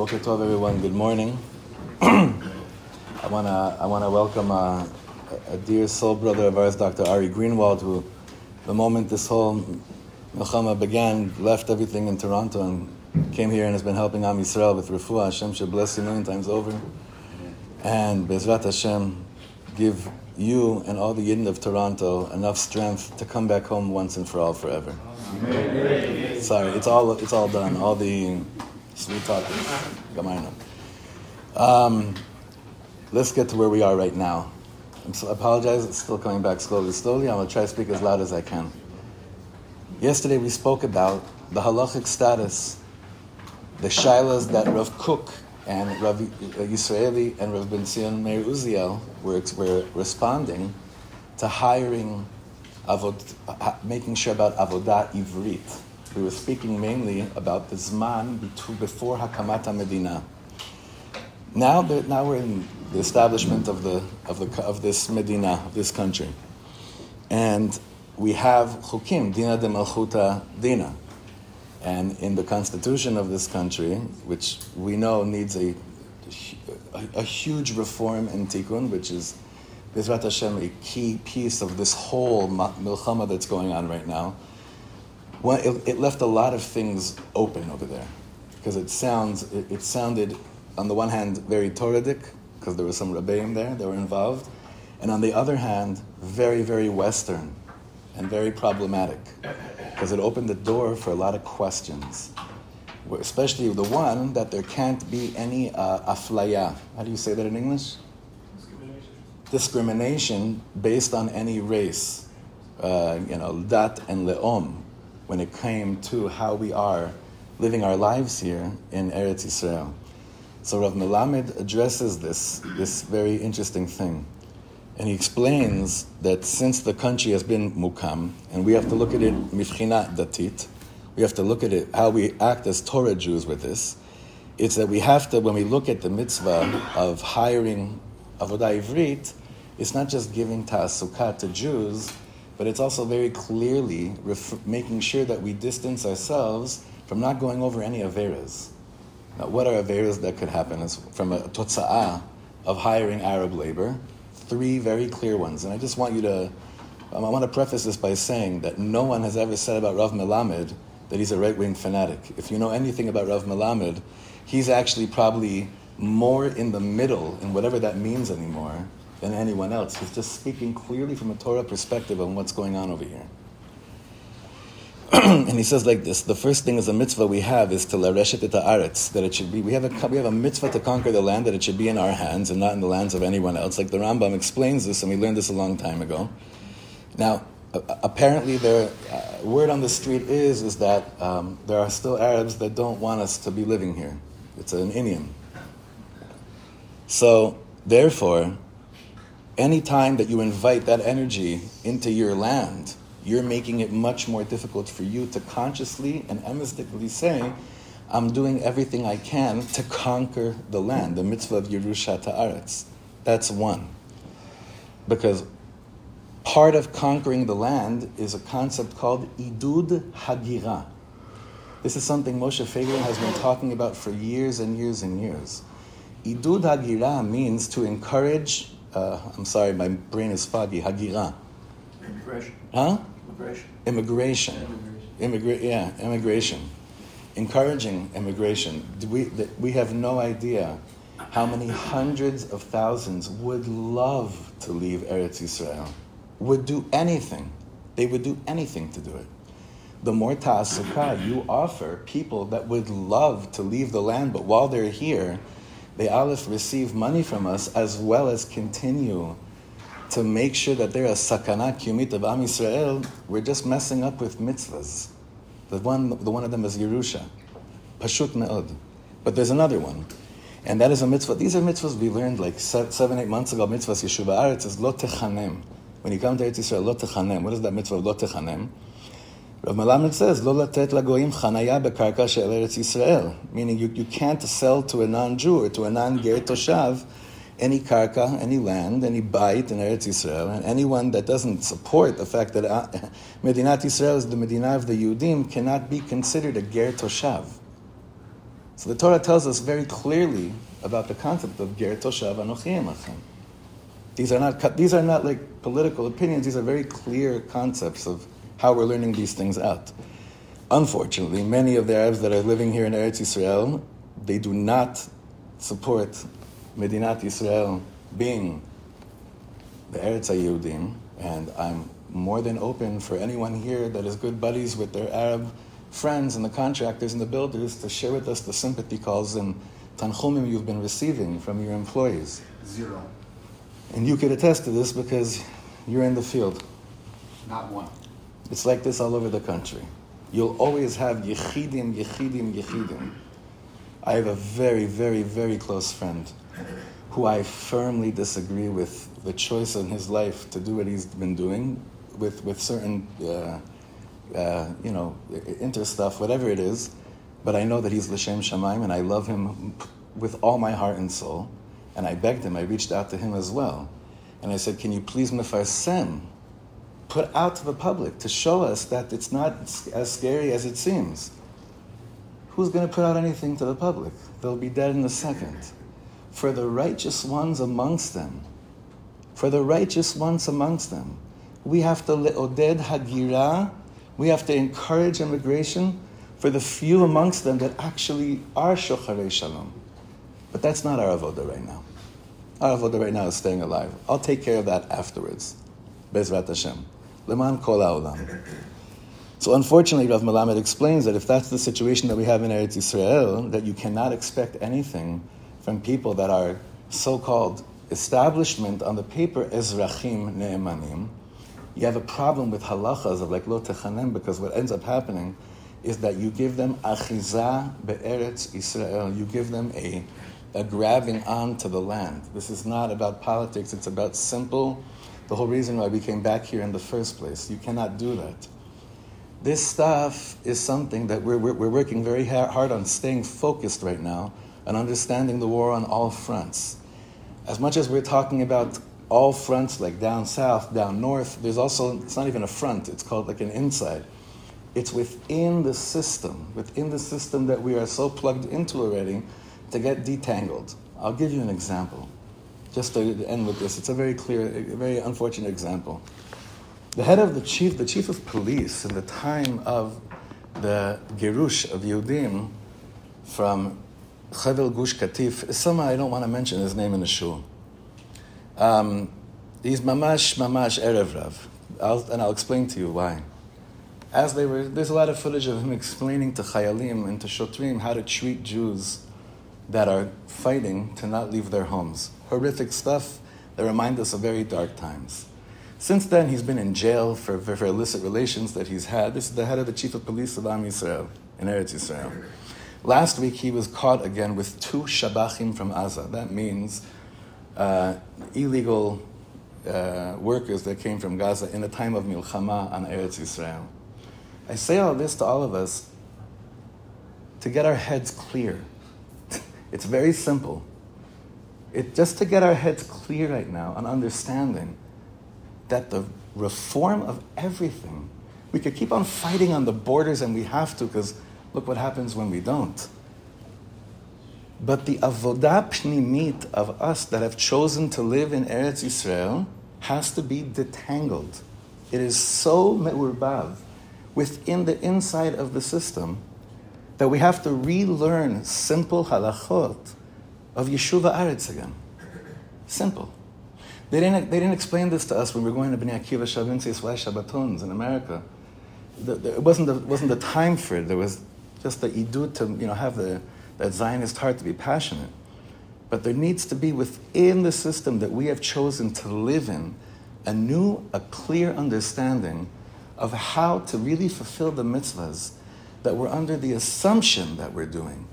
Boker Tov, everyone. Good morning. I want to I wanna welcome a, a, dear soul brother of ours, Dr. Ari Greenwald, who, the moment this whole Milchama began, left everything in Toronto and came here and has been helping Am Yisrael with refuah. Hashem should bless you a million times over. And Bezrat Hashem, give you and all the Yidden of Toronto enough strength to come back home once and for all forever. Amen. Sorry, it's all it's all done. All the um, Let's get to where we are right now. I'm so, I apologize, it's still coming back slowly, slowly. I'm going to try to speak as loud as I can. Yesterday we spoke about the halachic status, the shilas that Rav Kook and Rav Yisraeli and Rav Ben Zion Meir Uziel were, were responding to hiring, avod, making sure about avodah ivrit. We were speaking mainly about the zman before Hakamat Medina. Now, now we're in the establishment of, the, of, the, of this Medina, of this country. And we have chukim, dina de malchuta dina. And in the constitution of this country, which we know needs a, a, a huge reform in tikkun, which is Bezrat Hashem, a key piece of this whole milchama that's going on right now, well, it, it, left a lot of things open over there because it sounds it, it, sounded on the one hand very Torahic because there was some rebbeim there that were involved, and on the other hand very very Western and very problematic because it opened the door for a lot of questions, especially the one that there can't be any uh, aflaya. How do you say that in English? Discrimination. Discrimination based on any race, uh, you know, dat and leom when it came to how we are living our lives here in Eretz Israel. So Rav Melamed addresses this, this very interesting thing. And he explains that since the country has been mukam, and we have to look at it mifchina datit, we have to look at it how we act as Torah Jews with this. It's that we have to, when we look at the mitzvah of hiring avodah ivrit, it's not just giving ta'asukah to Jews, but it's also very clearly ref- making sure that we distance ourselves from not going over any averas. Now, what are averas that could happen is from a totza'ah of hiring Arab labor? Three very clear ones. And I just want you to, um, I want to preface this by saying that no one has ever said about Rav Melamed that he's a right wing fanatic. If you know anything about Rav Melamed, he's actually probably more in the middle, in whatever that means anymore, than anyone else. He's just speaking clearly from a Torah perspective on what's going on over here. and he says like this: the first thing is a mitzvah we have is to lareshet et haaretz, that it should be. We have a we have a mitzvah to conquer the land that it should be in our hands and not in the lands of anyone else. Like the Rambam explains this, and we learned this a long time ago. Now, apparently, the uh, word on the street is is that um, there are still Arabs that don't want us to be living here. It's an Indian. So, therefore, anytime that you invite that energy into your land, you're making it much more difficult for you to consciously and emistically say, I'm doing everything I can to conquer the land, the mitzvah of Yerusha Ta'aretz. That's one. Because part of conquering the land is a concept called Idud Hagira. This is something Moshe Feiglin has been talking about for years and years and years. Idud Hagira means to encourage uh, I'm sorry, my brain is foggy. Hagira. Immigration. Huh? Immigration. Immigration. Immigration. yeah, immigration. Encouraging immigration. We, we have no idea how many hundreds of thousands would love to leave Eretz Israel, would do anything. They would do anything to do it. The more ta'asukah you offer people that would love to leave the land, but while they're here, they Aleph receive money from us as well as continue to make sure that they're a sakana kumit of Am Yisrael, we're just messing up with mitzvahs. The one, the one of them is Yerusha. Pashut me'od. But there's another one. And that is a mitzvah. These are mitzvahs we learned like seven, eight months ago. Mitzvahs Yishuv Ha'aretz is lo techanem. When you come to Eretz Yisrael, lo techanem. What is that mitzvah of lo? Rav Melamed says, Lo latet lagoyim chanaya bekarka she'el Eretz Yisrael. Meaning you, you can't sell to a non-Jew or to a non-ger toshav any karka, any land, any bite in Eretz Yisrael. And anyone that doesn't support the fact that uh, Medinat Yisrael is the Medina of the Yudim cannot be considered a ger toshav. So the Torah tells us very clearly about the concept of Ger Toshav Anochi Emachem. These are not these are not like political opinions. These are very clear concepts of how we're learning these things out. Unfortunately, many of the Arabs that are living here in Eretz Israel, they do not support Medinat Israel being the Eretz Yehudim, and I'm more than open for anyone here that is good buddies with their Arab friends and the contractors and the builders to share with us the sympathy calls and tanchumim you've been receiving from your employees. Zero. And you could attest to this because you're in the field. Not one. It's like this all over the country. You'll always have yechidim, yechidim, yechidim. I have a very, very, very close friend who I firmly disagree with the choice in his life to do what he's been doing with, with certain, uh, uh, you know, inter stuff, whatever it is. But I know that he's L'Shem Shemaim and I love him with all my heart and soul. And I begged him, I reached out to him as well. And I said, Can you please mefarsem, put out to the public to show us that it's not as scary as it seems? Who's going to put out anything to the public? They'll be dead in a second. For the righteous ones amongst them, for the righteous ones amongst them, we have to le'oded hagira, we have to encourage immigration for the few amongst them that actually are shocharei shalom. But that's not our avoda right now. Our avoda right now is staying alive. I'll take care of that afterwards. Bezrat Hashem. Leman kol. So unfortunately, Rav Melamed explains that if that's the situation that we have in Eretz Yisrael, that you cannot expect anything from people that are so-called establishment on the paper ezrachim ne'emanim, you have a problem with halachas of like lo techanem because what ends up happening is that you give them achiza be'eretz Israel. You give them a, a grabbing onto the land. This is not about politics. It's about simple. The whole reason why we came back here in the first place. You cannot do that. This stuff is something that we're, we're, we're working very hard on staying focused right now and understanding the war on all fronts. As much as we're talking about all fronts, like down south, down north, there's also, it's not even a front, it's called like an inside. It's within the system, within the system that we are so plugged into already to get detangled. I'll give you an example, just to end with this. It's a very clear, a very unfortunate example. The head of the chief, the chief of police in the time of the Gerush of Yehudim from Chevel Gush Katif is someone I don't want to mention his name in the shul. Um, he's mamash mamash erev rav, I'll, and I'll explain to you why as they were, there's a lot of footage of him explaining to Chayalim and to Shotrim how to treat Jews that are fighting to not leave their homes. Horrific stuff that remind us of very dark times. Since then, he's been in jail for, for, for, illicit relations that he's had. This is the head of the chief of police of Am Yisrael, in Eretz Yisrael. Last week, he was caught again with two shabachim from Gaza. That means uh, illegal uh, workers that came from Gaza in the time of Milchama on Eretz Yisrael. I say all this to all of us to get our heads clear. it's very simple. It, just to get our heads clear right now on understanding that the reform of everything, we could keep on fighting on the borders and we have to because look what happens when we don't. But the avodah pnimit of us that have chosen to live in Eretz Yisrael has to be detangled. It is so me'urbav within the inside of the system that we have to relearn simple halachot of Yishuv Ha'aretz again. Simple. They didn't, they didn't explain this to us when we were going to Bnei Akiva Shavinsis Shabbatons in America. The, the, it wasn't the, wasn't the time for it. There was just the idut to you know, have the, that Zionist heart to be passionate. But there needs to be within the system that we have chosen to live in a new, a clear understanding of how to really fulfill the mitzvahs that we're under the assumption that we're doing,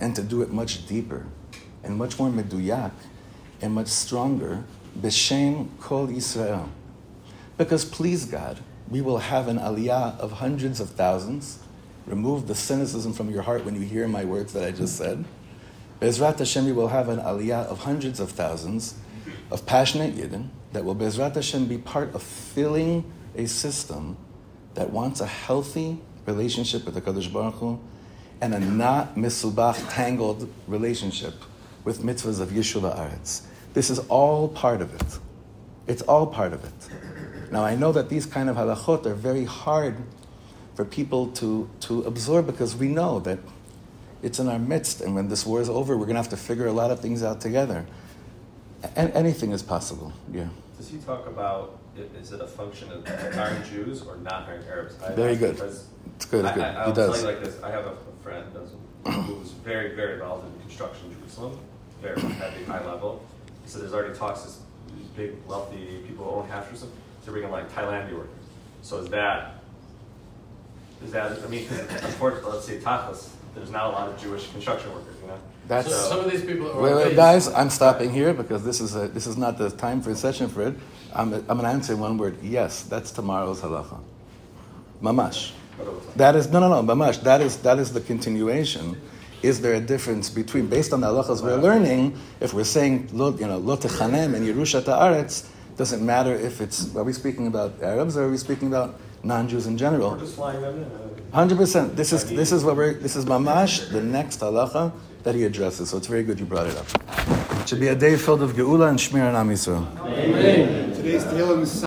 and to do it much deeper and much more meduyak and much stronger, b'shem kol Yisrael. Because please God, we will have an aliyah of hundreds of thousands. Remove the cynicism from your heart when you hear my words that I just said. Bezrat Hashem, we will have an aliyah of hundreds of thousands of passionate Yidden that will Bezrat Hashem be part of filling a system that wants a healthy relationship with the Kadosh Baruch Hu and a not misubach tangled relationship with mitzvahs of Yishuv Aretz. This is all part of it. It's all part of it. Now I know that these kind of halachot are very hard for people to, to absorb because we know that it's in our midst, and when this war is over, we're going to have to figure a lot of things out together. And anything is possible. Yeah. Does he talk about is it a function of hiring Jews or not hiring Arabs? I Very good. It's good. It's good. I, I'll tell you like this. I have a, a friend who's very, very involved in construction in Jerusalem, very heavy, high level. So there's already talks. This big, wealthy people who own half Jerusalem. They're bringing like Thailand workers. So is that is that? I mean, unfortunately, let's say Tachlis, there's not a lot of Jewish construction workers. You know. That's so some of these people. Are wait, wait, guys, I'm stopping here because this is a, this is not the time for a session for it. I'm, I'm going to answer one word. Yes, that's tomorrow's halacha. Mamash. That is no, no, no. Mamash. That is that is the continuation. Is there a difference between based on the halachas we're learning? If we're saying you know lo techanem and Yerusha ta'aretz, doesn't matter if it's are we speaking about Arabs or are we speaking about non-Jews in general? We're just flying them in. Uh, Hundred percent. This is this is what we're this is mamash the next halacha that he addresses. So it's very good you brought it up. It should be a day filled of geula and shmir and am Yisrael. Amen. Today's